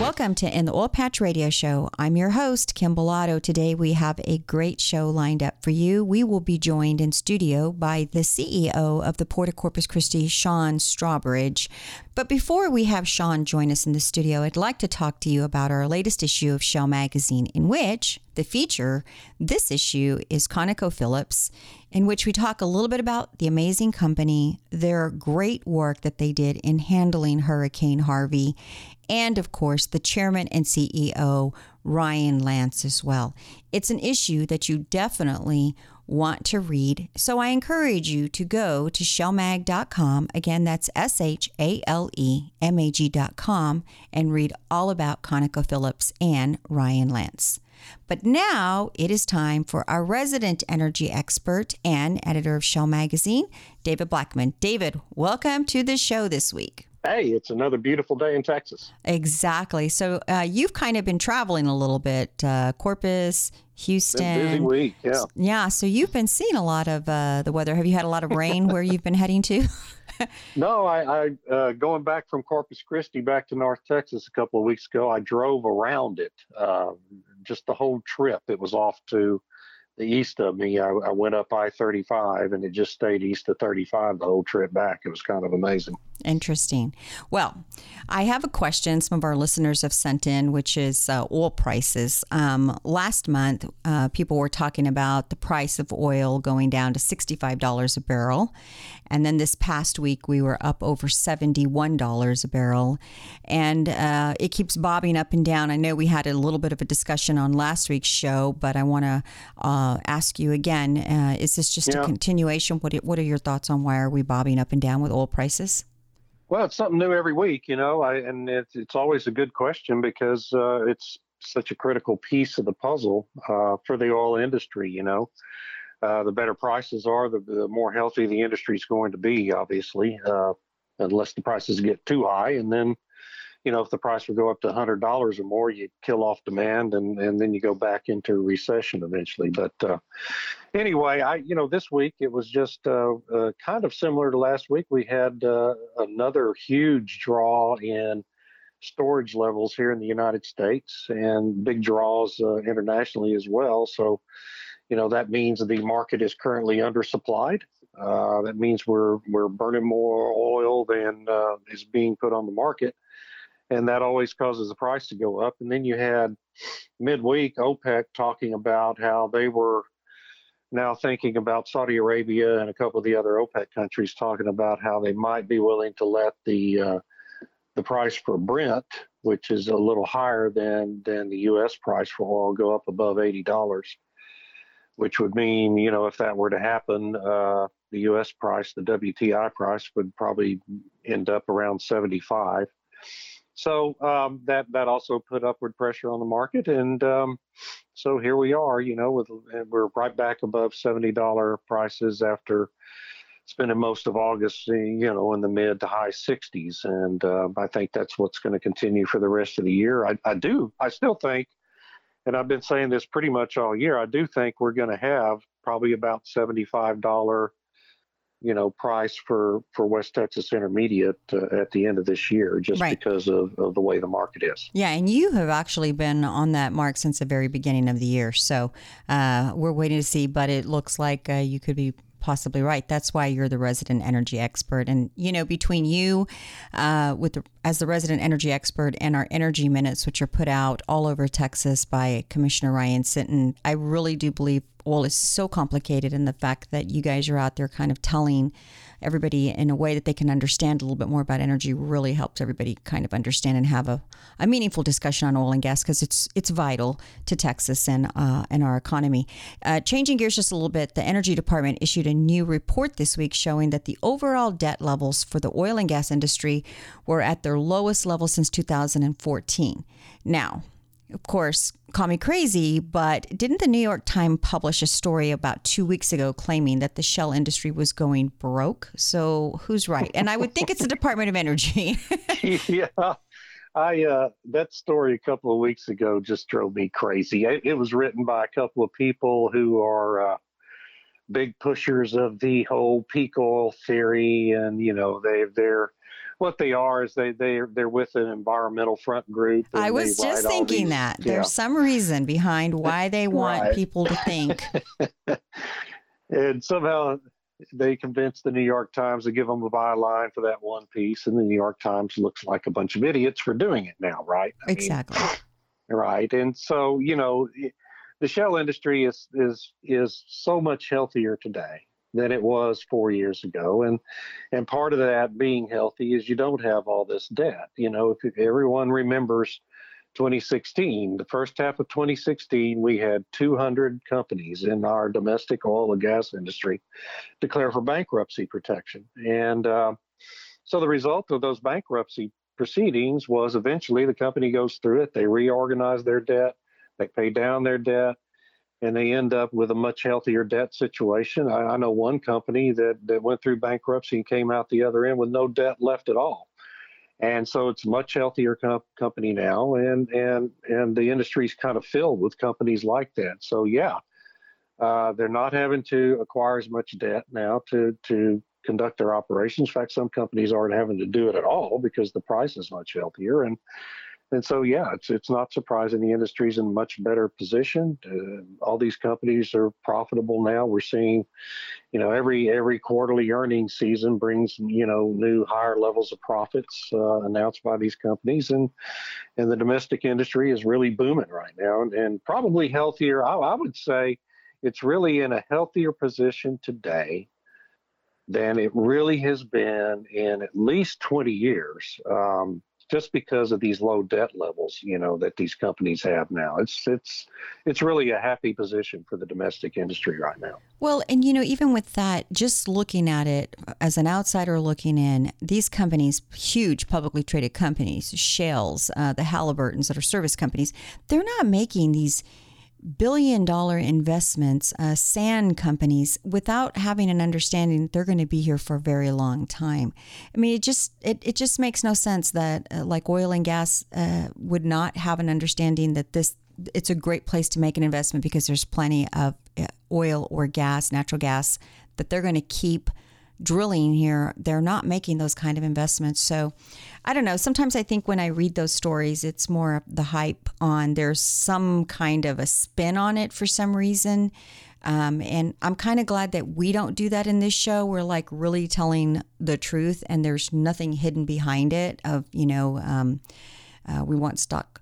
Welcome to In the Oil Patch Radio Show. I'm your host, Kim Bellotto. Today we have a great show lined up for you. We will be joined in studio by the CEO of the Port of Corpus Christi, Sean Strawbridge. But before we have Sean join us in the studio, I'd like to talk to you about our latest issue of Shale Magazine, in which the feature this issue is ConocoPhillips, in which we talk a little bit about the amazing company, their great work that they did in handling Hurricane Harvey, and of course, the chairman and CEO, Ryan Lance, as well. It's an issue that you definitely want to read. So I encourage you to go to shalemag.com. Again, that's S H A L E M A G.com and read all about ConocoPhillips and Ryan Lance. But now it is time for our resident energy expert and editor of Shale Magazine, David Blackman. David, welcome to the show this week. Hey, it's another beautiful day in Texas. Exactly. So uh, you've kind of been traveling a little bit, uh, Corpus, Houston. busy week, yeah. Yeah. So you've been seeing a lot of uh, the weather. Have you had a lot of rain where you've been heading to? no, I, I uh, going back from Corpus Christi back to North Texas a couple of weeks ago. I drove around it, uh, just the whole trip. It was off to the east of me. I, I went up I 35 and it just stayed east of 35 the whole trip back. It was kind of amazing. Interesting. Well, I have a question some of our listeners have sent in, which is uh, oil prices. Um, last month, uh, people were talking about the price of oil going down to $65 a barrel. And then this past week, we were up over $71 a barrel. And uh, it keeps bobbing up and down. I know we had a little bit of a discussion on last week's show, but I want to uh, ask you again uh, is this just yeah. a continuation? What, what are your thoughts on why are we bobbing up and down with oil prices? Well, it's something new every week, you know, I, and it's, it's always a good question because uh, it's such a critical piece of the puzzle uh, for the oil industry, you know. Uh, the better prices are, the, the, more healthy the industry is going to be, obviously, uh, unless the prices get too high. And then, you know, if the price would go up to $100 or more, you kill off demand and, and then you go back into recession eventually. But uh, anyway, I, you know, this week it was just uh, uh, kind of similar to last week. We had uh, another huge draw in storage levels here in the United States and big draws internationally as well. So, you know that means the market is currently undersupplied. Uh, that means we're we're burning more oil than uh, is being put on the market, and that always causes the price to go up. And then you had midweek OPEC talking about how they were now thinking about Saudi Arabia and a couple of the other OPEC countries talking about how they might be willing to let the uh, the price for Brent, which is a little higher than than the U.S. price for oil, go up above eighty dollars which would mean, you know, if that were to happen, uh, the U.S. price, the WTI price, would probably end up around 75. So um, that that also put upward pressure on the market, and um, so here we are. You know, with we're right back above seventy dollar prices after spending most of August, you know, in the mid to high 60s, and uh, I think that's what's going to continue for the rest of the year. I, I do. I still think and I've been saying this pretty much all year. I do think we're going to have probably about seventy-five dollar, you know, price for for West Texas Intermediate uh, at the end of this year, just right. because of, of the way the market is. Yeah, and you have actually been on that mark since the very beginning of the year, so uh, we're waiting to see. But it looks like uh, you could be possibly right. That's why you're the resident energy expert. And you know, between you, uh, with the, as the resident energy expert, and our energy minutes, which are put out all over Texas by Commissioner Ryan Sitton, I really do believe oil is so complicated, and the fact that you guys are out there kind of telling everybody in a way that they can understand a little bit more about energy really helps everybody kind of understand and have a, a meaningful discussion on oil and gas because it's it's vital to Texas and uh, and our economy. Uh, changing gears just a little bit, the Energy Department issued a new report this week showing that the overall debt levels for the oil and gas industry were at their lowest level since 2014. Now, of course, call me crazy, but didn't the New York Times publish a story about two weeks ago claiming that the shale industry was going broke? So who's right? And I would think it's the Department of Energy. yeah. I uh, that story a couple of weeks ago just drove me crazy. It, it was written by a couple of people who are uh, big pushers of the whole peak oil theory, and you know they they're what they are is they they they're with an environmental front group. I was just thinking these, that yeah. there's some reason behind why they want Right. people to think. and somehow they convinced the New York Times to give them a byline for that one piece, and the New York Times looks like a bunch of idiots for doing it now, right? I mean, exactly. right and so you know the shale industry is is is so much healthier today than it was four years ago. And and part of that being healthy is you don't have all this debt. You know if everyone remembers 2016 the first half of 2016 we had 200 companies in our domestic oil and gas industry declare for bankruptcy protection. And uh, so the result of those bankruptcy proceedings was eventually the company goes through it, they reorganize their debt, they pay down their debt, and they end up with a much healthier debt situation. I, I know one company that, that went through bankruptcy and came out the other end with no debt left at all. And so it's a much healthier com- company now, and and and the industry's kind of filled with companies like that. So yeah, uh, they're not having to acquire as much debt now to to conduct their operations. In fact, some companies aren't having to do it at all because the price is much healthier. And and so yeah, it's it's not surprising the industry's in much better position. Uh, all these companies are profitable now. We're seeing, you know, every every quarterly earnings season brings you know new higher levels of profits uh, announced by these companies, and and the domestic industry is really booming right now, and, and probably healthier. I, I would say it's really in a healthier position today than it really has been in at least 20 years, um, just because of these low debt levels, you know, that these companies have now. It's it's it's really a happy position for the domestic industry right now. Well, and you know, even with that, just looking at it as an outsider looking in, these companies, huge publicly traded companies, Shales, uh, the Halliburtons that are service companies, they're not making these billion dollar investments, uh, sand companies, without having an understanding they're going to be here for a very long time. I mean, it just it, it just makes no sense that uh, like oil and gas uh, would not have an understanding that this it's a great place to make an investment because there's plenty of uh, oil or gas, natural gas that they're going to keep drilling here. They're not making those kind of investments. So I don't know. Sometimes I think when I read those stories, it's more the hype on there's some kind of a spin on it for some reason. Um, and I'm kind of glad that we don't do that in this show. We're like really telling the truth, and there's nothing hidden behind it. Of you know, um, uh, we want stock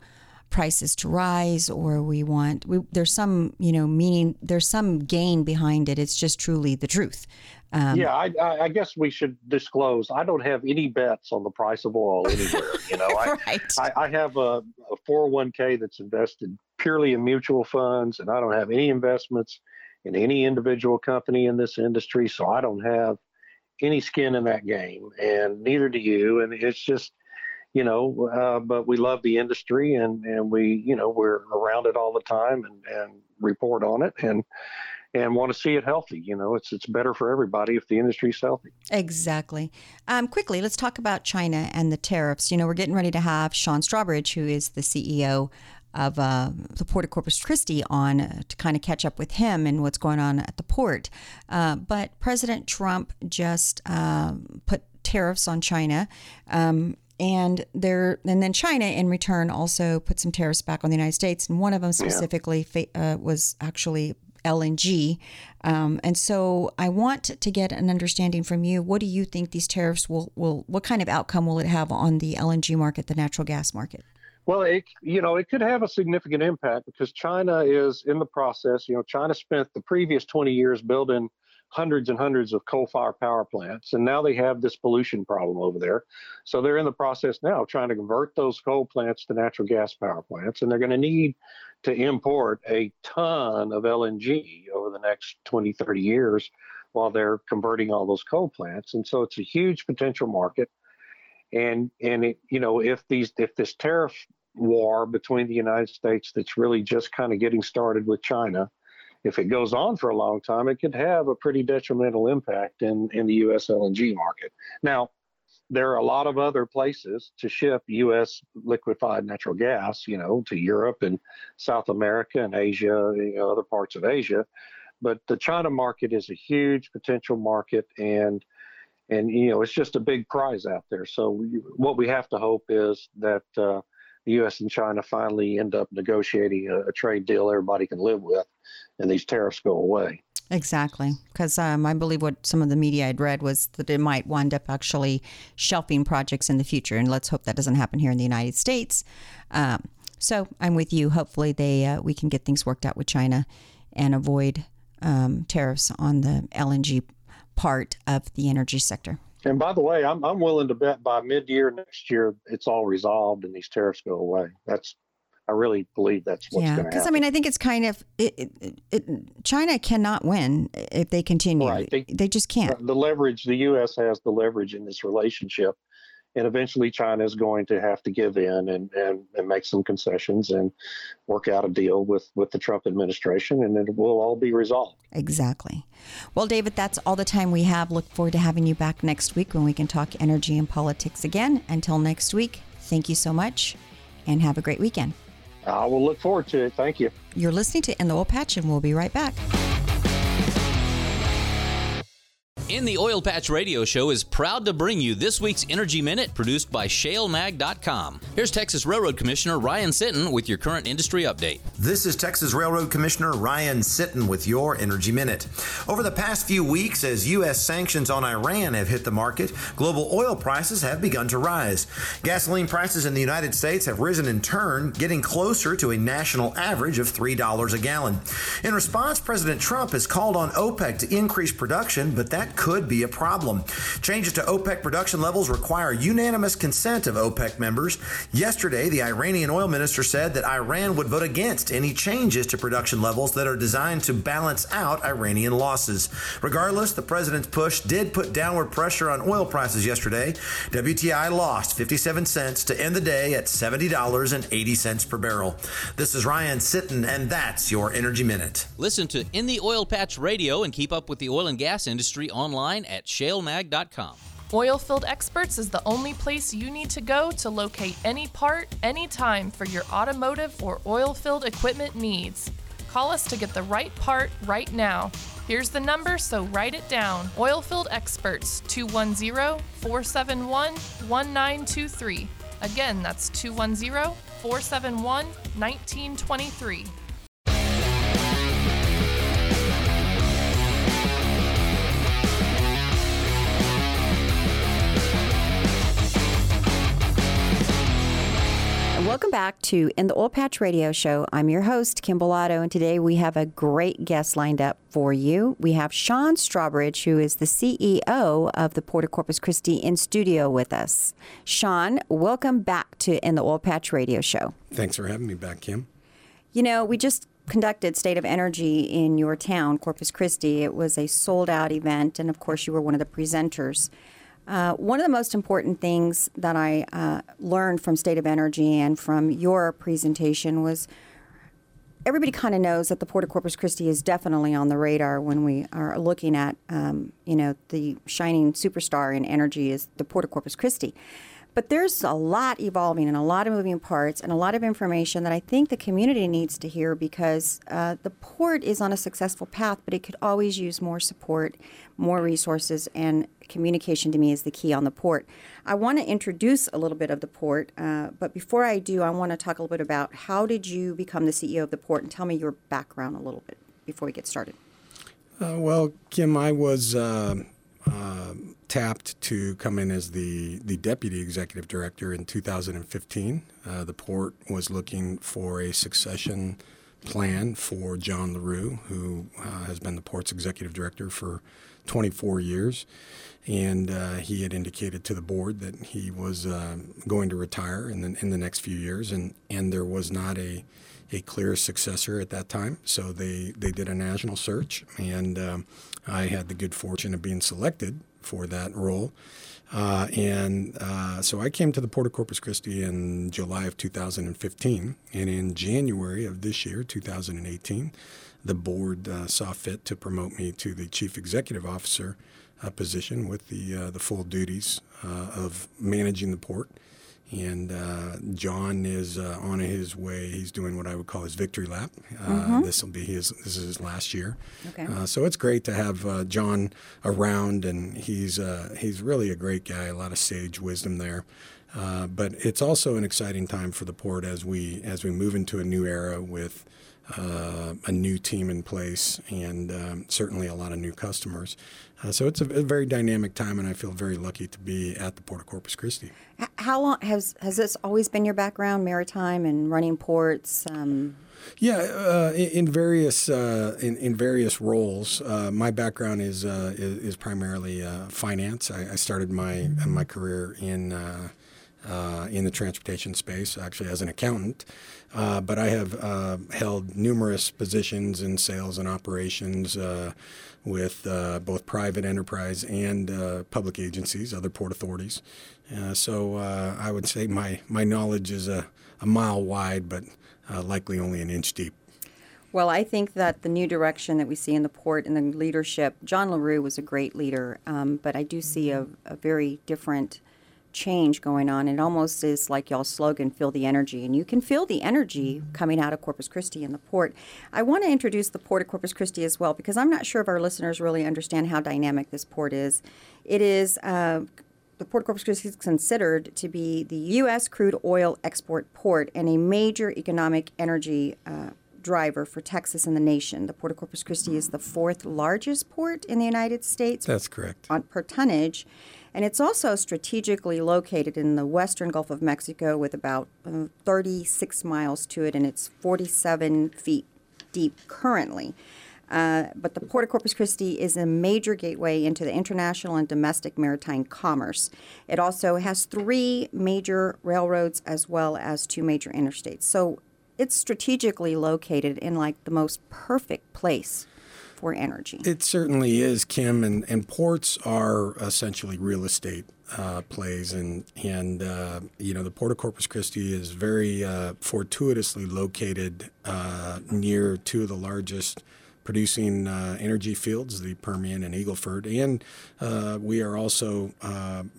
prices to rise, or we want we, there's some you know meaning. There's some gain behind it. It's just truly the truth. Um, yeah, I, I, I guess we should disclose. I don't have any bets on the price of oil anywhere. You know, I, right. I, I have a, a 401k that's invested purely in mutual funds, and I don't have any investments in any individual company in this industry. So I don't have any skin in that game, and neither do you. And it's just, you know, uh, but we love the industry, and and we, you know, we're around it all the time, and and report on it, and and want to see it healthy. You know, it's it's better for everybody if the industry's healthy. Exactly. Um, quickly, let's talk about China and the tariffs. You know, we're getting ready to have Sean Strawbridge, who is the CEO of uh, the Port of Corpus Christi, on uh, to kind of catch up with him and what's going on at the port. Uh, but President Trump just uh, put tariffs on China. Um, and there, and then China in return also put some tariffs back on the United States, and one of them specifically fa- uh, was actually LNG. Um, and so I want to get an understanding from you. What do you think these tariffs will, will what kind of outcome will it have on the LNG market, the natural gas market? Well, it you know it could have a significant impact because China is in the process. You know, China spent the previous 20 years building hundreds and hundreds of coal-fired power plants, and now they have this pollution problem over there. So they're in the process now trying to convert those coal plants to natural gas power plants, and they're going to need to import a ton of LNG over the next 20, 30 years while they're converting all those coal plants. And so it's a huge potential market. And and it, you know if these if this tariff war between the United States that's really just kind of getting started with China, if it goes on for a long time, it could have a pretty detrimental impact in, in the U.S. LNG market. Now, there are a lot of other places to ship U.S. liquefied natural gas, you know, to Europe and South America and Asia, you know, other parts of Asia. But the China market is a huge potential market, and and you know it's just a big prize out there. So we, what we have to hope is that uh, the U.S. and China finally end up negotiating a, a trade deal everybody can live with, and these tariffs go away. Exactly, because um, I believe what some of the media I'd read was that it might wind up actually shelving projects in the future, and let's hope that doesn't happen here in the United States. Um, so I'm with you. Hopefully, they uh, we can get things worked out with China and avoid um, tariffs on the LNG part of the energy sector. And by the way, I'm, I'm willing to bet by mid-year next year it's all resolved and these tariffs go away. That's I really believe that's what's yeah, going to happen. Because I mean, I think it's kind of it, it, it, China cannot win if they continue. Right. They, they just can't. The leverage the U.S. has the leverage in this relationship and eventually China is going to have to give in and, and, and make some concessions and work out a deal with, with the Trump administration, and it will all be resolved. Exactly. Well, David, that's all the time we have. Look forward to having you back next week when we can talk energy and politics again. Until next week, thank you so much and have a great weekend. I will look forward to it. Thank you. You're listening to In the Oil Patch, and we'll be right back. In the Oil Patch Radio Show is proud to bring you this week's Energy Minute produced by ShaleMag.com. Here's Texas Railroad Commissioner Ryan Sitton with your current industry update. This is Texas Railroad Commissioner Ryan Sitton with your Energy Minute. Over the past few weeks, as U.S. sanctions on Iran have hit the market, global oil prices have begun to rise. Gasoline prices in the United States have risen in turn, getting closer to a national average of $3 a gallon. In response, President Trump has called on OPEC to increase production, but that could be a problem. Changes to OPEC production levels require unanimous consent of OPEC members. Yesterday, the Iranian oil minister said that Iran would vote against any changes to production levels that are designed to balance out Iranian losses. Regardless, the president's push did put downward pressure on oil prices yesterday. WTI lost 57 cents to end the day at $70.80 per barrel. This is Ryan Sitton, and that's your Energy Minute. Listen to In the Oil Patch Radio and keep up with the oil and gas industry on online at shalemag.com. Oilfield Experts is the only place you need to go to locate any part, anytime for your automotive or oilfield equipment needs. Call us to get the right part right now. Here's the number, so write it down. Oilfield Experts 210 471 1923. Again, that's 210 471 1923. Welcome back to In the Oil Patch Radio Show. I'm your host, Kim Bellotto, and today we have a great guest lined up for you. We have Sean Strawbridge, who is the CEO of the Port of Corpus Christi, in studio with us. Sean, welcome back to In the Oil Patch Radio Show. Thanks for having me back, Kim. You know, we just conducted State of Energy in your town, Corpus Christi. It was a sold out event, and of course, you were one of the presenters. Uh, one of the most important things that I uh, learned from State of Energy and from your presentation was everybody kind of knows that the Port of Corpus Christi is definitely on the radar when we are looking at, um, you know, the shining superstar in energy is the Port of Corpus Christi. But there's a lot evolving and a lot of moving parts and a lot of information that I think the community needs to hear because uh, the port is on a successful path, but it could always use more support, more resources, and communication to me is the key on the port. I want to introduce a little bit of the port, uh, but before I do, I want to talk a little bit about how did you become the CEO of the port and tell me your background a little bit before we get started. Uh, well, Kim, I was uh, uh tapped to come in as the, the deputy executive director in 2015. Uh, the port was looking for a succession plan for John LaRue, who uh, has been the port's executive director for 24 years. And uh, he had indicated to the board that he was uh, going to retire in the, in the next few years, and, and there was not a, a clear successor at that time. So they, they did a national search, and um, I had the good fortune of being selected for that role. Uh, and uh, so I came to the Port of Corpus Christi in July of 2015. And in January of this year, 2018, the board uh, saw fit to promote me to the chief executive officer uh, position with the, uh, the full duties uh, of managing the port. And uh, John is uh, on his way. He's doing what I would call his victory lap. Uh, mm-hmm. This will be his. This is his last year. Okay. Uh, so it's great to have uh, John around, and he's uh, he's really a great guy. A lot of sage wisdom there. but it's also an exciting time for the port as we as we move into a new era with uh, a new team in place and um, certainly a lot of new customers. Uh, so it's a, a, very dynamic time, and I feel very lucky to be at the Port of Corpus Christi. How long has has this always been your background, maritime and running ports? Um... Yeah, uh, in, in, various uh, in, in, various roles. Uh, my background is, uh, is, is primarily uh, finance. I, I, started my my career in uh, in the transportation space, actually as an accountant. Uh, but I have uh, held numerous positions in sales and operations uh, with uh, both private enterprise and uh, public agencies, other port authorities. so I would say my, my knowledge is a, a mile wide, but likely only an inch deep. Well, I think that the new direction that we see in the port and the leadership, John LaRue was a great leader, um, but I do see a, a very different change going on. It almost is like y'all's slogan, feel the energy. And you can feel the energy coming out of Corpus Christi in the port. I want to introduce the port of Corpus Christi as well because I'm not sure if our listeners really understand how dynamic this port is. It is. Uh, the Port of Corpus Christi is considered to be the U.S. crude oil export port and a major economic energy uh, driver for Texas and the nation. The Port of Corpus Christi is the fourth largest port in the United States. That's correct. On, per tonnage. And it's also strategically located in the western Gulf of Mexico with about uh, 36 miles to it, and it's 47 feet deep currently. Uh, but the Port of Corpus Christi is a major gateway into the international and domestic maritime commerce. It also has three major railroads as well as two major interstates. So it's strategically located in like the most perfect place for energy. It certainly is, Kim, and, and ports are essentially real estate uh, plays, and and uh, you know the Port of Corpus Christi is very uh, fortuitously located uh, near two of the largest producing uh, energy fields, the Permian and Eagleford, and uh, we are also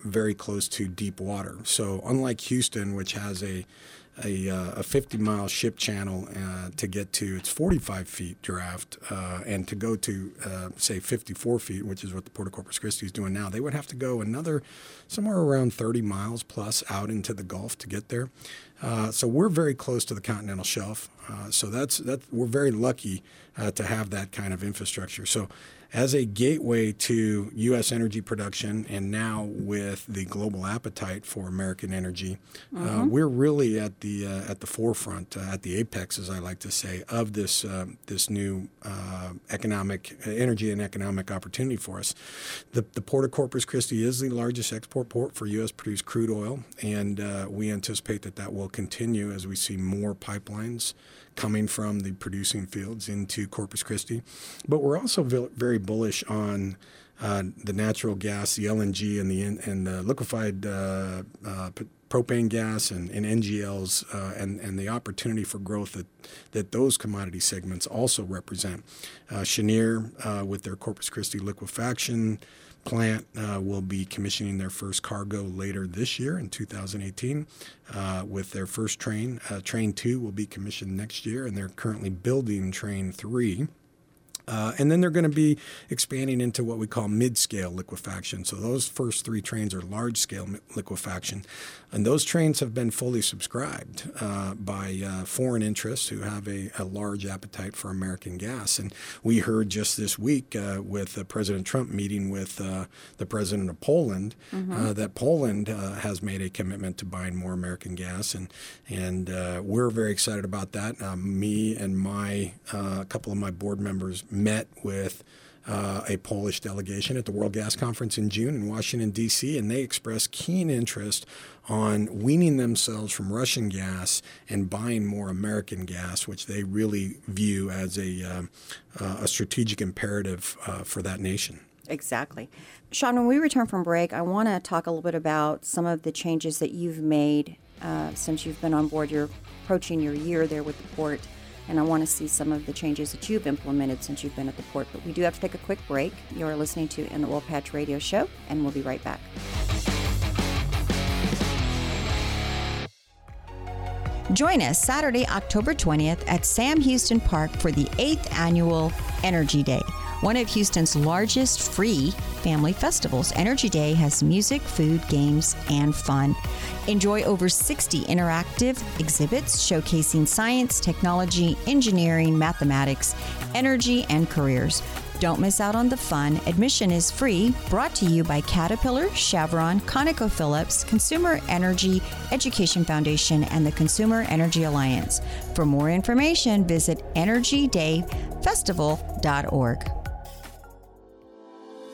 very close to deep water. So unlike Houston, which has a a, uh, a 50 mile ship channel uh, to get to it's 45 feet draft uh, and to go to uh, say 54 feet which is what the port of corpus christi is doing now they would have to go another somewhere around 30 miles plus out into the gulf to get there. Uh, so we're very close to the continental shelf uh, so that's that we're very lucky to have that kind of infrastructure. So as a gateway to U.S. energy production, and now with the global appetite for American energy, uh, mm-hmm. uh, we're really at the uh, at the forefront, uh, at the apex, as I like to say, of this uh, this new uh, economic energy and economic opportunity for us. The, the port of Corpus Christi is the largest export port for U.S. produced crude oil, and we anticipate that that will continue as we see more pipelines coming from the producing fields into Corpus Christi. But we're also very bullish on uh, the natural gas, the LNG, and the and the liquefied uh, uh, propane gas and, and NGLs, uh, and and the opportunity for growth that that those commodity segments also represent. Uh, Cheniere, uh, with their Corpus Christi liquefaction plant uh, will be commissioning their first cargo later this year in 2018 uh, with their first train. Uh, train 2 will be commissioned next year, and they're currently building Train 3. Uh, and then they're going to be expanding into what we call mid scale liquefaction. So, those first three trains are large scale liquefaction. And those trains have been fully subscribed uh, by uh, foreign interests who have a, a, large appetite for American gas. And we heard just this week uh, with uh, President Trump meeting with uh, the president of Poland mm-hmm. that Poland has made a commitment to buying more American gas. And, and we're very excited about that. me and my a couple of my board members met with uh, a Polish delegation at the World Gas Conference in June in Washington, D.C., and they expressed keen interest on weaning themselves from Russian gas and buying more American gas, which they really view as a, uh, uh, a strategic imperative uh, for that nation. Exactly. Sean, when we return from break, I want to talk a little bit about some of the changes that you've made uh, since you've been on board. You're approaching your year there with the port, and I want to see some of the changes that you've implemented since you've been at the port. But we do have to take a quick break. You're listening to In the Oil Patch Radio Show, and we'll be right back. Join us Saturday, October 20th at Sam Houston Park for the 8th annual Energy Day, one of Houston's largest free family festivals. Energy Day has music, food, games, and fun. Enjoy over 60 interactive exhibits showcasing science, technology, engineering, mathematics, energy, and careers. Don't miss out on the fun. Admission is free, brought to you by Caterpillar, Chevron, ConocoPhillips, Consumer Energy Education Foundation, and the Consumer Energy Alliance. For more information, visit energydayfestival.org.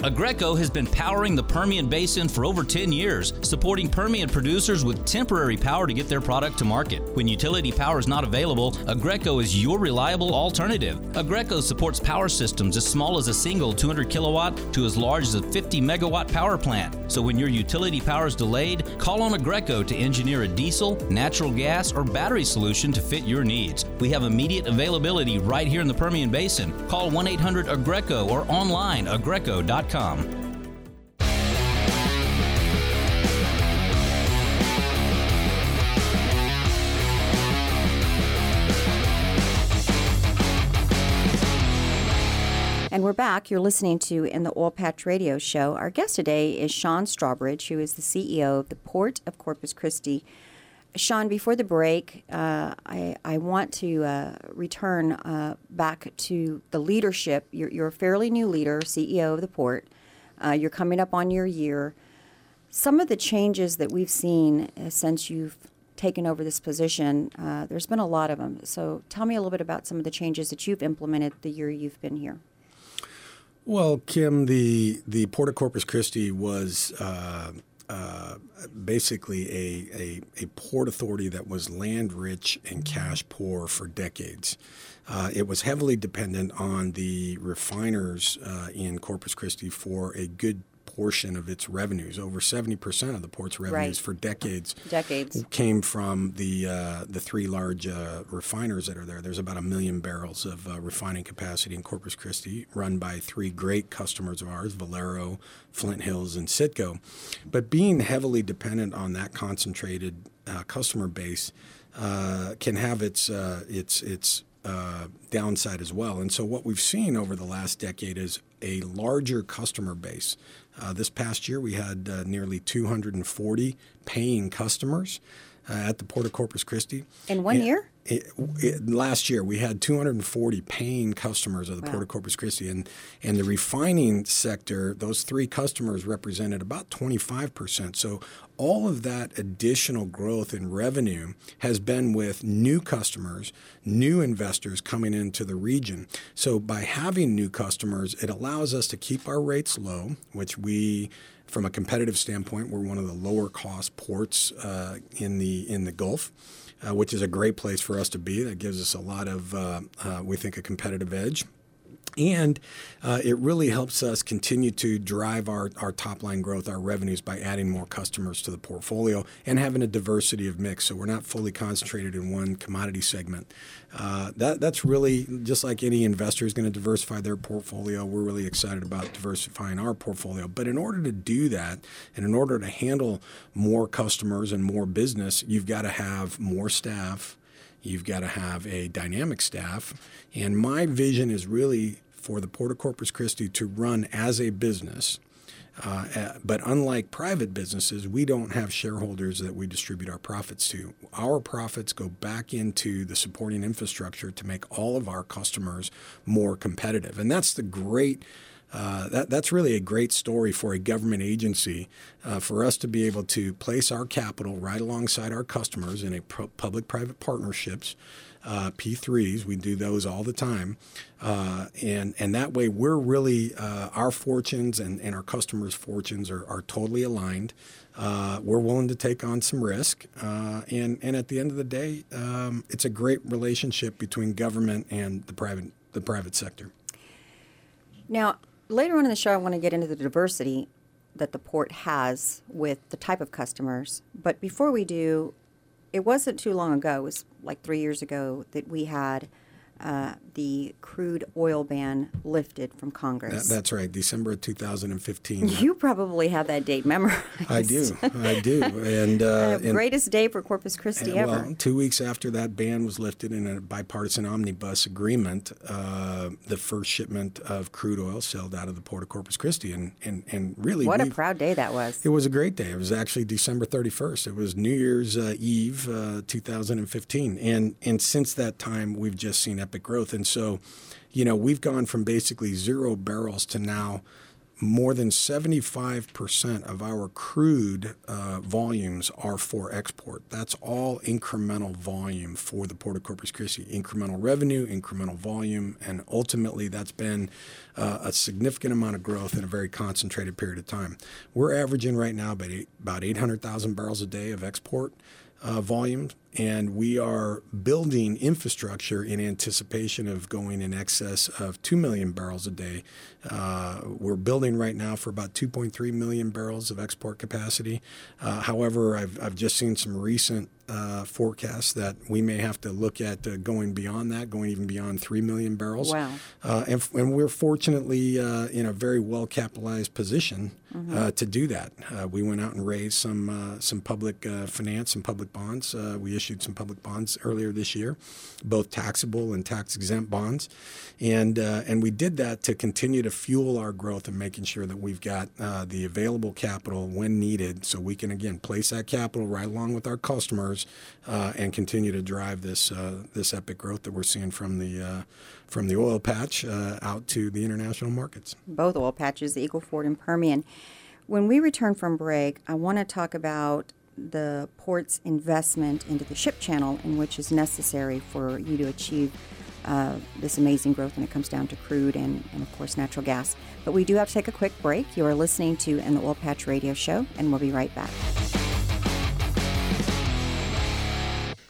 Aggreko has been powering the Permian Basin for over 10 years, supporting Permian producers with temporary power to get their product to market. When utility power is not available, Aggreko is your reliable alternative. Aggreko supports power systems as small as a single 200 kilowatt to as large as a 50 megawatt power plant. So when your utility power is delayed, call on Aggreko to engineer a diesel, natural gas, or battery solution to fit your needs. We have immediate availability right here in the Permian Basin. Call 1 800 Aggreko or online And we're back. You're listening to In the Oil Patch Radio Show. Our guest today is Sean Strawbridge, who is the CEO of the Port of Corpus Christi. Sean, before the break, uh, I, I want to uh, return uh, back to the leadership. You're, you're, a fairly new leader, CEO of the port. Uh, you're coming up on your year. Some of the changes that we've seen uh, since you've taken over this position, uh, there's been a lot of them. So tell me a little bit about some of the changes that you've implemented the year you've been here. Well, Kim, the the Port of Corpus Christi was uh, basically a, a, a, port authority that was land rich and cash poor for decades. Uh, it was heavily dependent on the refiners uh, in Corpus Christi for a good portion of its revenues. Over 70% of the port's revenues right. for decades, decades came from the uh, the three large uh, refiners that are there. There's about a million barrels of uh, refining capacity in Corpus Christi, run by three great customers of ours, Valero, Flint Hills, and Citgo. But being heavily dependent on that concentrated uh, customer base uh, can have its uh, its its uh, downside as well. And so, what we've seen over the last decade is a larger customer base. Uh, this past year, we had uh, nearly 240 paying customers uh, at the Port of Corpus Christi. In one and, year? It, it, last year, we had 240 paying customers of the wow. Port of Corpus Christi, and and the refining sector, those three customers represented about 25 percent. So all of that additional growth in revenue has been with new customers, new investors coming into the region. So by having new customers, it allows us to keep our rates low, which we from a competitive standpoint, we're one of the lower cost ports uh, in the in the Gulf uh, which is a great place for us to be. That gives us a lot of, uh, uh, we think, a competitive edge. And uh, it really helps us continue to drive our, our top line growth, our revenues, by adding more customers to the portfolio and having a diversity of mix. So we're not fully concentrated in one commodity segment. Uh, that, that's really just like any investor is going to diversify their portfolio. We're really excited about diversifying our portfolio. But in order to do that, and in order to handle more customers and more business, you've got to have more staff. You've got to have a dynamic staff. And my vision is really for the Port of Corpus Christi to run as a business. Uh, uh, but unlike private businesses, we don't have shareholders that we distribute our profits to. Our profits go back into the supporting infrastructure to make all of our customers more competitive. And that's the great. Uh, that, that's really a great story for a government agency uh, for us to be able to place our capital right alongside our customers in a pro- public-private partnerships uh, P3s. We do those all the time. Uh, and, and that way, we're really, uh, our fortunes and, and our customers' fortunes are, are totally aligned. Uh, we're willing to take on some risk. Uh, and, and at the end of the day, um, it's a great relationship between government and the private, the private sector. Now, later on in the show, I want to get into the diversity that the port has with the type of customers. But before we do, it wasn't too long ago, it was like three years ago, that we had uh, the crude oil ban lifted from Congress. That, that's right, December of 2015. You probably have that date memorized. I do, I do, and, uh, and greatest day for Corpus Christi and, ever. Well, two weeks after that ban was lifted in a bipartisan omnibus agreement, uh, the first shipment of crude oil sailed out of the port of Corpus Christi, and and, and really, what a proud day that was. It was a great day. It was actually December 31st. It was New Year's uh, Eve, uh, 2015, and and since that time, we've just seen growth, and so you know, we've gone from basically zero barrels to now more than 75% of our crude uh, volumes are for export. That's all incremental volume for the Port of Corpus Christi. Incremental revenue, incremental volume, and ultimately that's been uh, a significant amount of growth in a very concentrated period of time. We're averaging right now about, about 800,000 barrels a day of export uh, volume, and we are building infrastructure in anticipation of going in excess of 2 million barrels a day. Uh, we're building right now for about 2.3 million barrels of export capacity. Uh, however, I've, I've just seen some recent uh, forecasts that we may have to look at uh, going beyond that, going even beyond 3 million barrels. Wow. Uh, and, and, we're fortunately uh, in a very well capitalized position mm-hmm. to do that. we went out and raised some, some public finance, some public bonds. we issued some public bonds earlier this year, both taxable and tax exempt bonds. And, and we did that to continue to fuel our growth and making sure that we've got the available capital when needed so we can, again, place that capital right along with our customers uh, and continue to drive this uh, this epic growth that we're seeing from the uh, from the oil patch uh, out to the international markets. Both oil patches, the Eagle Ford and Permian. When we return from break, I want to talk about the port's investment into the ship channel, in which is necessary for you to achieve uh, this amazing growth when it comes down to crude and, and, of course, natural gas. But we do have to take a quick break. You are listening to In the Oil Patch Radio Show, and we'll be right back.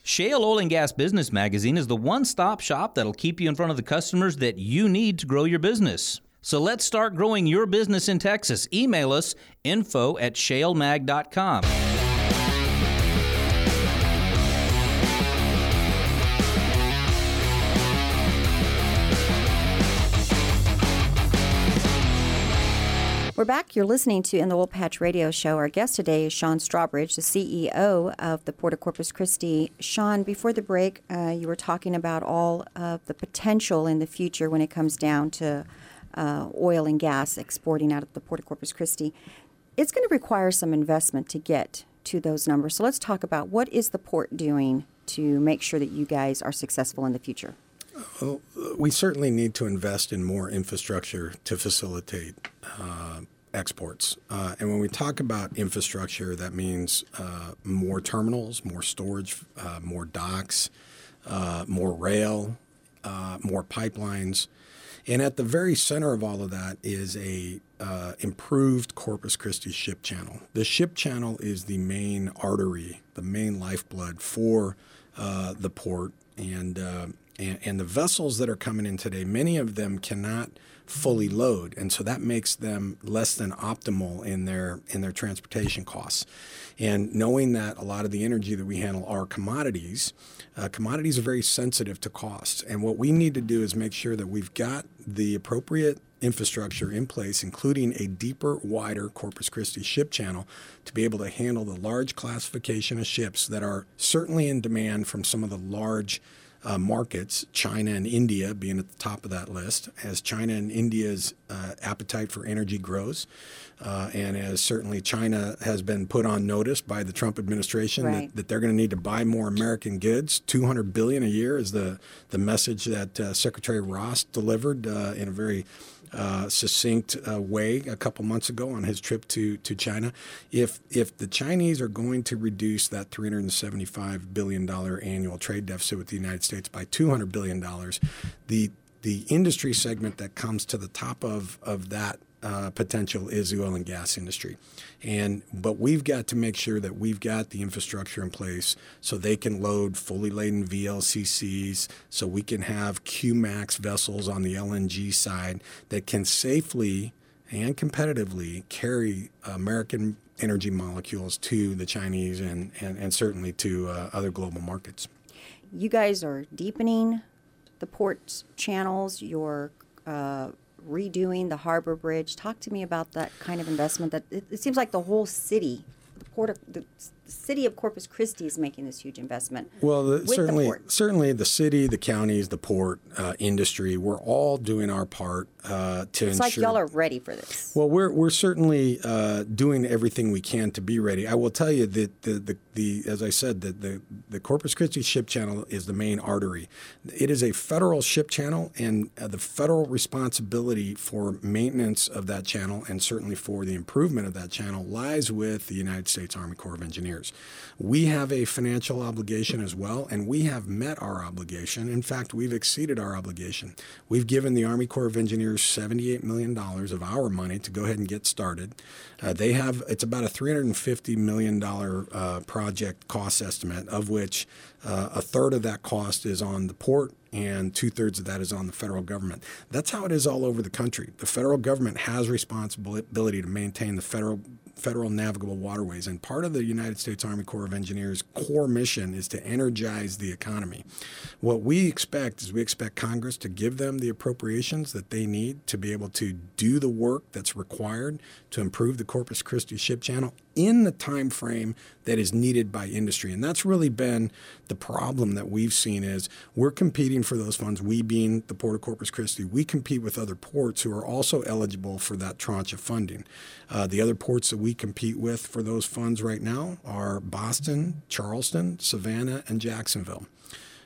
Shale Oil and Gas Business Magazine is the one stop shop that'll keep you in front of the customers that you need to grow your business. So let's start growing your business in Texas. Email us info at shalemag.com. We're back. You're listening to In the Oil Patch Radio Show. Our guest today is Sean Strawbridge, the CEO of the Port of Corpus Christi. Sean, before the break, uh, you were talking about all of the potential in the future when it comes down to uh, oil and gas exporting out of the Port of Corpus Christi. It's going to require some investment to get to those numbers. So let's talk about what is the port doing to make sure that you guys are successful in the future. We certainly need to invest in more infrastructure to facilitate uh, exports. Uh, and when we talk about infrastructure, that means uh, more terminals, more storage, uh, more docks, uh, more rail, uh, more pipelines. And at the very center of all of that is a improved Corpus Christi ship channel. The ship channel is the main artery, the main lifeblood for the port and and, and the vessels that are coming in today, many of them cannot fully load, and so that makes them less than optimal in their in their transportation costs. And knowing that a lot of the energy that we handle are commodities, uh, commodities are very sensitive to costs. And what we need to do is make sure that we've got the appropriate infrastructure in place, including a deeper, wider Corpus Christi ship channel to be able to handle the large classification of ships that are certainly in demand from some of the large uh, markets, China and India being at the top of that list, as China and India's uh, appetite for energy grows, uh, and as certainly China has been put on notice by the Trump administration right. that, that, they're going to need to buy more American goods. 200 billion a year is the the message that uh, Secretary Ross delivered uh, in a very uh, succinct uh, way a couple months ago on his trip to, to China. If if the Chinese are going to reduce that 375 billion dollar annual trade deficit with the United States by 200 billion dollars, the the industry segment that comes to the top of, of that uh, potential is the oil and gas industry. And but we've got to make sure that we've got the infrastructure in place so they can load fully laden VLCCs, so we can have QMax vessels on the LNG side that can safely and competitively carry American energy molecules to the Chinese and, and, and certainly to uh, other global markets. You guys are deepening the port channels. You're uh, redoing the harbor bridge. Talk to me about that kind of investment. That it, it seems like the whole city, the port, of, the city of Corpus Christi is making this huge investment. Well, the, certainly, the certainly, the city, the counties, the port uh, industry, we're all doing our part uh, to It's ensure. like y'all are ready for this. Well, we're we're certainly uh, doing everything we can to be ready. I will tell you that the the, the as I said, the, the the Corpus Christi ship channel is the main artery. It is a federal ship channel, and uh, the federal responsibility for maintenance of that channel and certainly for the improvement of that channel lies with the United States Army Corps of Engineers. We have a financial obligation as well, and we have met our obligation. In fact, we've exceeded our obligation. We've given the Army Corps of Engineers $78 million of our money to go ahead and get started. Uh, they have, it's about a $350 million uh, project cost estimate, of which uh, a third of that cost is on the port and two thirds of that is on the federal government. That's how it is all over the country. The federal government has responsibility to maintain the federal federal navigable waterways. And part of the United States Army Corps of Engineers' core mission is to energize the economy. What we expect is we expect Congress to give them the appropriations that they need to be able to do the work that's required to improve the Corpus Christi ship channel in the time frame that is needed by industry. And that's really been the problem that we've seen is we're competing for those funds, we being the Port of Corpus Christi. We compete with other ports who are also eligible for that tranche of funding. Uh, the other ports that we compete with for those funds right now are Boston, Charleston, Savannah, and Jacksonville.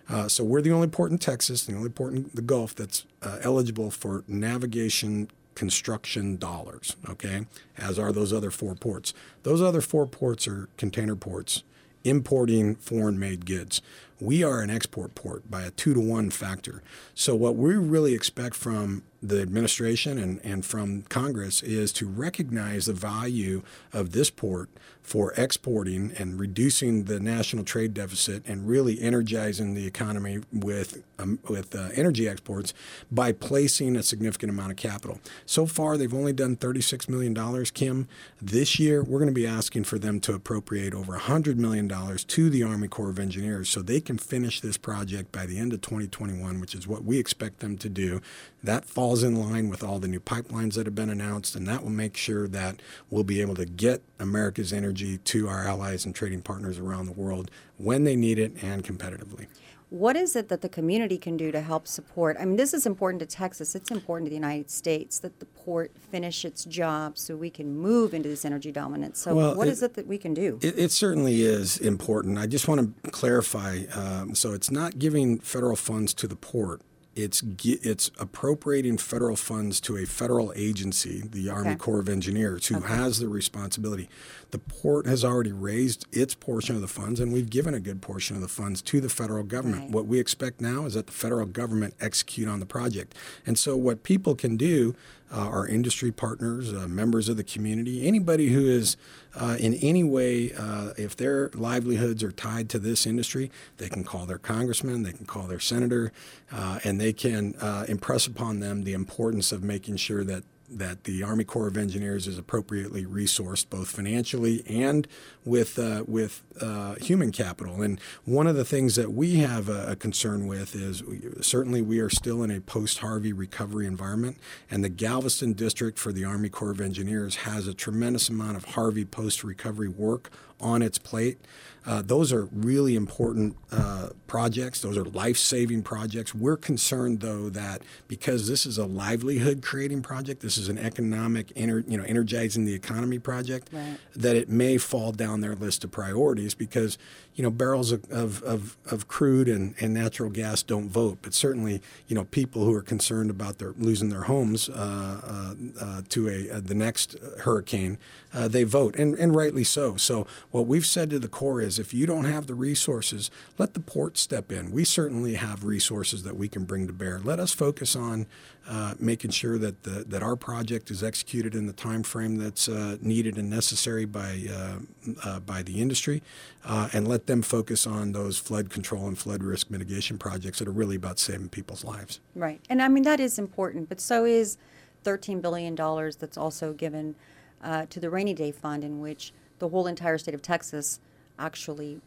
Uh, so we're the only port in Texas, the only port in the Gulf that's uh, eligible for navigation construction dollars, okay, as are those other four ports. Those other four ports are container ports importing foreign made goods. We are an export port by a two to one factor. So, what we really expect from the administration and, and from Congress is to recognize the value of this port for exporting and reducing the national trade deficit and really energizing the economy with um, with uh, energy exports by placing a significant amount of capital. So far, they've only done $36 million, Kim. This year, we're going to be asking for them to appropriate over $100 million to the Army Corps of Engineers so they can finish this project by the end of 2021, which is what we expect them to do. That falls in line with all the new pipelines that have been announced, and that will make sure that we'll be able to get America's energy to our allies and trading partners around the world when they need it and competitively. What is it that the community can do to help support? I mean, this is important to Texas. It's important to the United States that the port finish its job so we can move into this energy dominance. So, Well, what it- is it that we can do? It, it certainly is important. I just want to clarify. Um, so it's not giving federal funds to the port. It's it's appropriating federal funds to a federal agency, the Army Okay. Corps of Engineers, who has the responsibility. The port has already raised its portion of the funds, and we've given a good portion of the funds to the federal government. Right. What we expect now is that the federal government execute on the project. And so, what people can do, uh, our industry partners, uh, members of the community, anybody who is uh, in any way, uh, if their livelihoods are tied to this industry, they can call their congressman, they can call their senator, uh, and they can uh, impress upon them the importance of making sure that that the Army Corps of Engineers is appropriately resourced both financially and with uh, with uh, human capital. And one of the things that we have a, a concern with is we, certainly we are still in a post Harvey recovery environment, and the Galveston district for the Army Corps of Engineers has a tremendous amount of Harvey post recovery work on its plate. Uh, those are really important uh, projects. Those are life saving projects. We're concerned, though, that because this is a livelihood creating project, this is an economic, ener- you know, energizing the economy project, Right. that it may fall down their list of priorities because, you know, barrels of, of, of, crude and, and natural gas don't vote. But certainly, you know, people who are concerned about their losing their homes uh, uh, uh, to a, uh, the next hurricane, uh, they vote, and, and rightly so. So What we've said to the Corps is if you don't have the resources, let the port step in. We certainly have resources that we can bring to bear. Let us focus on uh, making sure that the, that our project is executed in the time frame that's uh, needed and necessary by uh, uh by the industry, uh, and let them focus on those flood control and flood risk mitigation projects that are really about saving people's lives. Right, and I mean that is important, but so is thirteen billion dollars that's also given to the rainy day fund, in which the whole entire state of Texas actually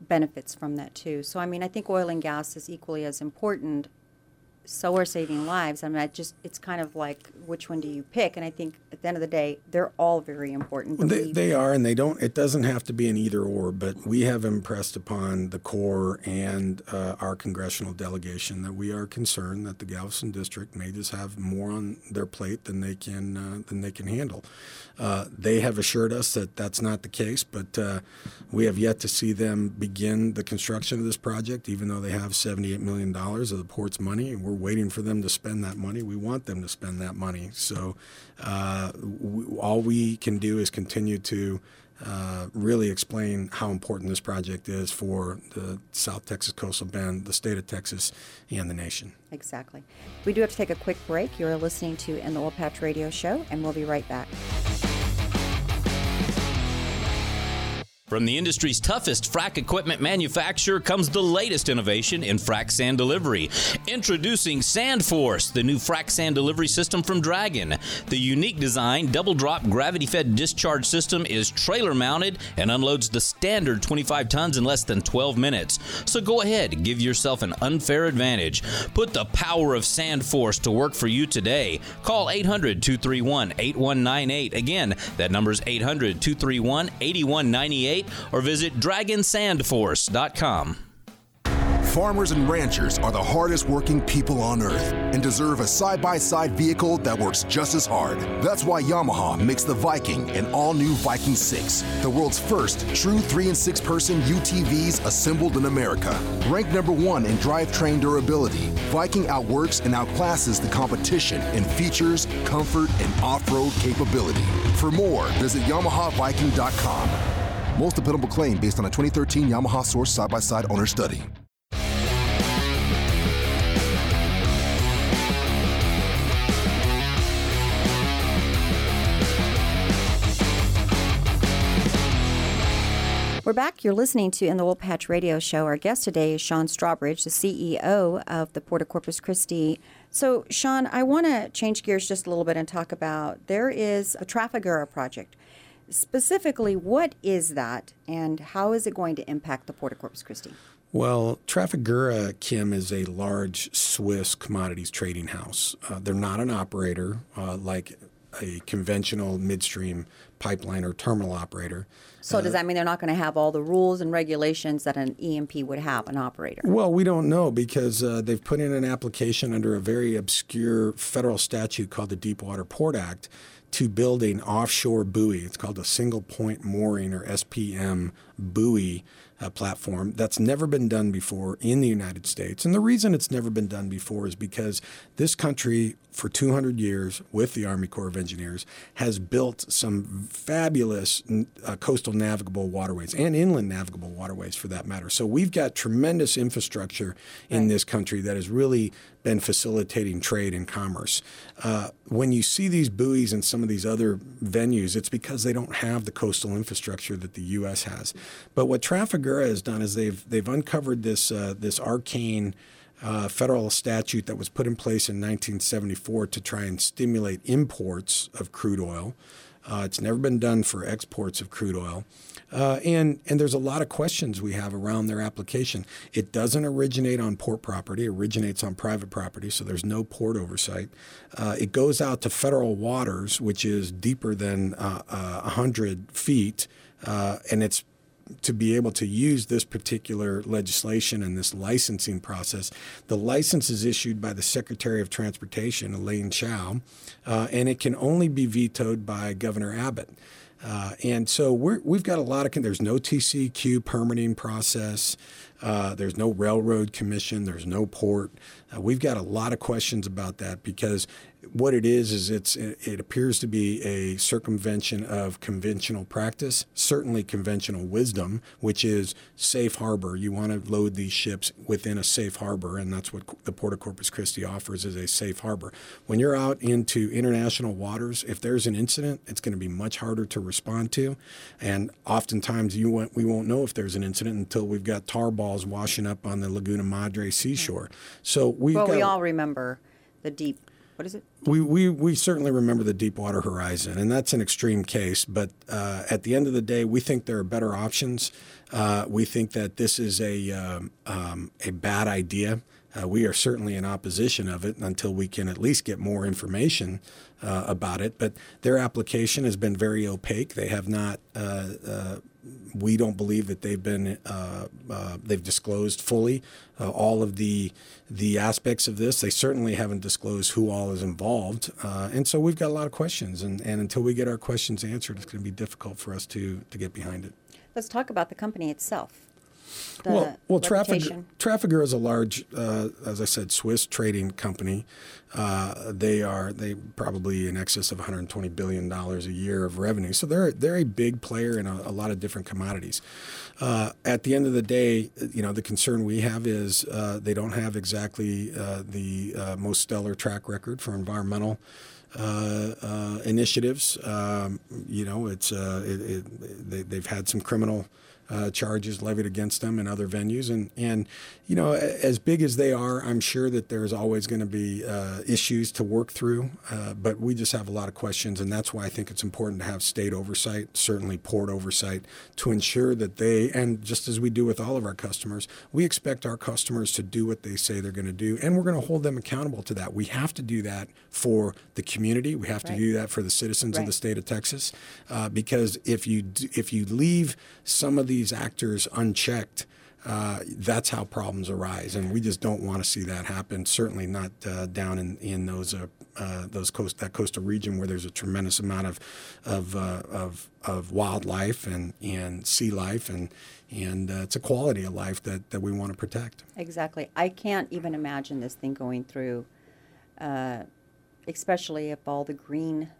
benefits from that too. So I mean, I think oil and gas is equally as important so are saving lives. I mean, I just it's kind of like which one do you pick? And I think at the end of the day, they're all very important. Well, they, they are, and they don't. It doesn't have to be an either or, but we have impressed upon the Corps and uh, our congressional delegation that we are concerned that the Galveston district may just have more on their plate than they can uh, than they can handle. Uh, they have assured us that that's not the case, but uh, we have yet to see them begin the construction of this project, even though they have $78 million of the port's money, and we're waiting for them to spend that money. We want them to spend that money. So uh, w- all we can do is continue to uh, really explain how important this project is for the South Texas Coastal Bend, the state of Texas, and the nation. Exactly. We do have to take a quick break. You're listening to In the Oil Patch Radio Show, and we'll be right back. From the industry's toughest frac equipment manufacturer comes the latest innovation in frac sand delivery. Introducing SandForce, the new frac sand delivery system from Dragon. The unique design, double drop gravity fed discharge system is trailer mounted and unloads the standard 25 tons in less than 12 minutes. So go ahead, give yourself an unfair advantage. Put the power of SandForce to work for you today. Call 800 231 8198. Again, that number is 800 231 8198 or visit dragonsandforce.com. Farmers and ranchers are the hardest working people on earth and deserve a side by side vehicle that works just as hard. That's why Yamaha makes the Viking an all new Viking 6, the world's first true 3 and 6 person UTVs assembled in America. Ranked number one in drivetrain durability, Viking outworks and outclasses the competition in features, comfort, and off road capability. For more, visit YamahaViking.com. Most dependable claim based on a 2013 Yamaha Source side by side owner study. We're back. You're listening to In the Oil Patch Radio Show. Our guest today is Sean Strawbridge, the CEO of the Port of Corpus Christi. So, Sean, I want to change gears just a little bit and talk about there is a Trafigura project Specifically, what is that and how is it going to impact the Port of Corpus Christi? Well, Trafigura, Kim, is a large Swiss commodities trading house. Uh, they're not an operator uh, like a conventional midstream pipeline or terminal operator. So does uh, that mean they're not going to have all the rules and regulations that an E&P would have, an operator? Well, we don't know because uh, they've put in an application under a very obscure federal statute called the Deepwater Port Act to build an offshore buoy. It's called a single point mooring or SPM buoy uh, platform that's never been done before in the United States. And the reason it's never been done before is because this country, for 200 years, with the Army Corps of Engineers, has built some fabulous uh, coastal navigable waterways and inland navigable waterways for that matter. So we've got tremendous infrastructure in right. this country that has really been facilitating trade and commerce. Uh, when you see these buoys in some of these other venues, it's because they don't have the coastal infrastructure that the U.S. has. But what Has done is they've they've uncovered this uh, this arcane uh, federal statute that was put in place in 1974 to try and stimulate imports of crude oil. Uh, it's never been done for exports of crude oil. Uh, and, and there's a lot of questions we have around their application. It doesn't originate on port property, it originates on private property, so there's no port oversight. Uh, it goes out to federal waters, which is deeper than uh, 100 uh, feet, uh, and it's to be able to use this particular legislation and this licensing process. The license is issued by the Secretary of Transportation, Elaine Chao, uh, and it can only be vetoed by Governor Abbott. Uh, and so we have got a lot of, there's no TCEQ permitting process. Uh, there's no railroad commission. There's no port. Uh, we've got a lot of questions about that because what it is is it's it, appears to be a circumvention of conventional practice, certainly conventional wisdom, which is safe harbor. You want to load these ships within a safe harbor, and that's what the Port of Corpus Christi offers is a safe harbor. When you're out into international waters, if there's an incident, it's going to be much harder to respond to, and oftentimes you won't, we won't know if there's an incident until we've got tar balls washing up on the Laguna Madre seashore. So we well, we all remember the deep. What is it? we, we, we certainly remember the Deepwater Horizon, and that's an extreme case. But uh, at the end of the day, we think there are better options. Uh, we think that this is a, um, um, a bad idea. Uh, we are certainly in opposition of it until we can at least get more information uh, about it. But their application has been very opaque. They have not uh, uh, we don't believe that they've been uh, uh, they've disclosed fully uh, all of the the aspects of this. They certainly haven't disclosed who all is involved, uh, and so we've got a lot of questions. And, and until we get our questions answered, it's going to be difficult for us to to get behind it. Let's talk about the company itself. Well, well, Traffic. Trafigura is a large, uh, as I said, Swiss trading company. Uh, they are they probably in excess of 120 billion dollars a year of revenue. So they're they're a big player in a, a lot of different commodities. Uh, at the end of the day, you know, the concern we have is uh, they don't have exactly uh, the uh, most stellar track record for environmental. Uh, uh, initiatives. Um, you know, it's uh, it, it, they, they've had some criminal uh, charges levied against them in other venues. And, and, you know, as big as they are, I'm sure that there's always going to be uh, issues to work through. Uh, but we just have a lot of questions. And that's why I think it's important to have state oversight, certainly port oversight, to ensure that they, and just as we do with all of our customers, we expect our customers to do what they say they're going to do. And we're going to hold them accountable to that. We have to do that for the community. We have to Right. do that for the citizens of the state of Texas. Uh, because if you, if you leave some of these actors unchecked, uh, that's how problems arise, and we just don't want to see that happen. Certainly not uh, down in in those uh, uh, those coast that coastal region where there's a tremendous amount of of uh, of, of wildlife and and sea life, and and uh, it's a quality of life that that we want to protect. Exactly. I can't even imagine this thing going through, especially if all the green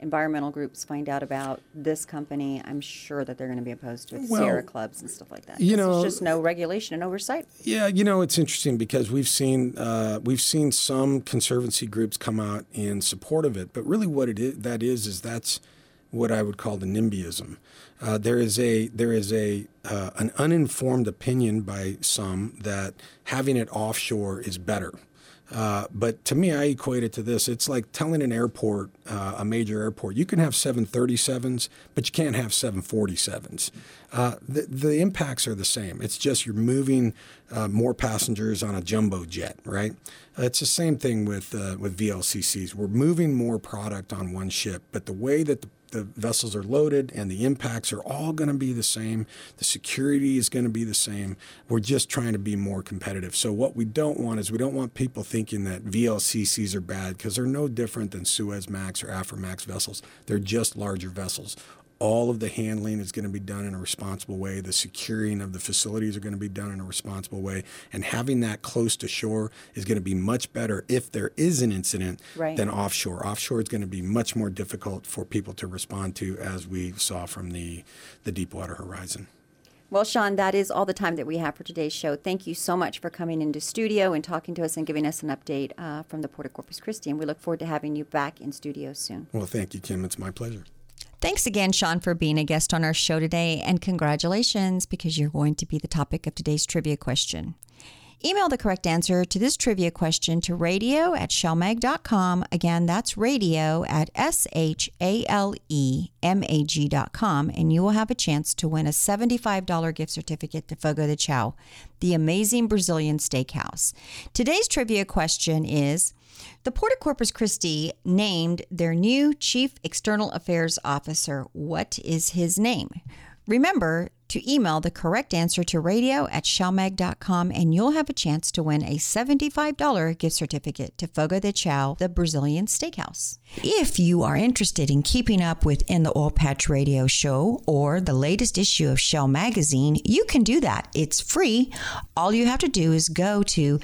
environmental groups find out about this company. I'm sure that they're going to be opposed to it. Well, Sierra clubs and stuff like that. You know- there's just no regulation and oversight. Yeah, you know it's interesting because we've seen uh, we've seen some conservancy groups come out in support of it, but really what it is that is is that's what I would call the NIMBYism. Uh, there is a there is a uh, an uninformed opinion by some that having it offshore is better. Uh, but to me, I equate it to this. It's like telling an airport, uh, a major airport, you can have 737s, but you can't have 747s. Uh, the, the impacts are the same. It's just you're moving uh, more passengers on a jumbo jet, right? Uh, it's the same thing with with VLCCs. We're moving more product on one ship, but the way that the the vessels are loaded and the impacts are all going to be the same. The security is going to be the same. We're just trying to be more competitive. So, what we don't want is we don't want people thinking that VLCCs are bad because they're no different than Suezmax or Aframax vessels. They're just larger vessels. All of the handling is going to be done in a responsible way. The securing of the facilities are going to be done in a responsible way. And having that close to shore is going to be much better if there is an incident Right. than offshore. Offshore is going to be much more difficult for people to respond to, as we saw from the, the Deepwater Horizon. Well, Sean, that is all the time that we have for today's show. Thank you so much for coming into studio and talking to us and giving us an update uh, from the Port of Corpus Christi. And we look forward to having you back in studio soon. Well, thank you, Kim. It's my pleasure. Thanks again, Sean, for being a guest on our show today, and congratulations because you're going to be the topic of today's trivia question. Email the correct answer to this trivia question to radio at shalemag.com. Again, that's radio at S H A L E M A G.com, and you will have a chance to win a $75 gift certificate to Fogo de Chao, the amazing Brazilian steakhouse. Today's trivia question is the Port of Corpus Christi named their new Chief External Affairs Officer. What is his name? Remember to email the correct answer to radio at shalemag.com and you'll have a chance to win a $75 gift certificate to Fogo de Chao, the Brazilian steakhouse. If you are interested in keeping up with In the Oil Patch Radio Show or the latest issue of Shale Magazine, you can do that. It's free. All you have to do is go to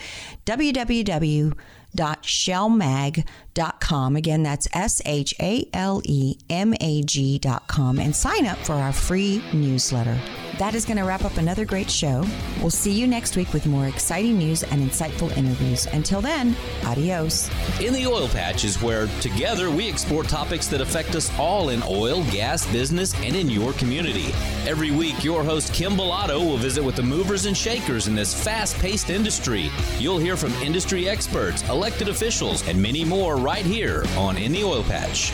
www shalemag.com. Again, that's S H A L E M A G.com and sign up for our free newsletter. That is going to wrap up another great show. We'll see you next week with more exciting news and insightful interviews. Until then, adios. In the Oil Patch is where together we explore topics that affect us all in oil, gas, business, and in your community. Every week, your host Kim Bellotto will visit with the movers and shakers in this fast paced industry. You'll hear from industry experts, elected officials, and many more right here on In the Oil Patch.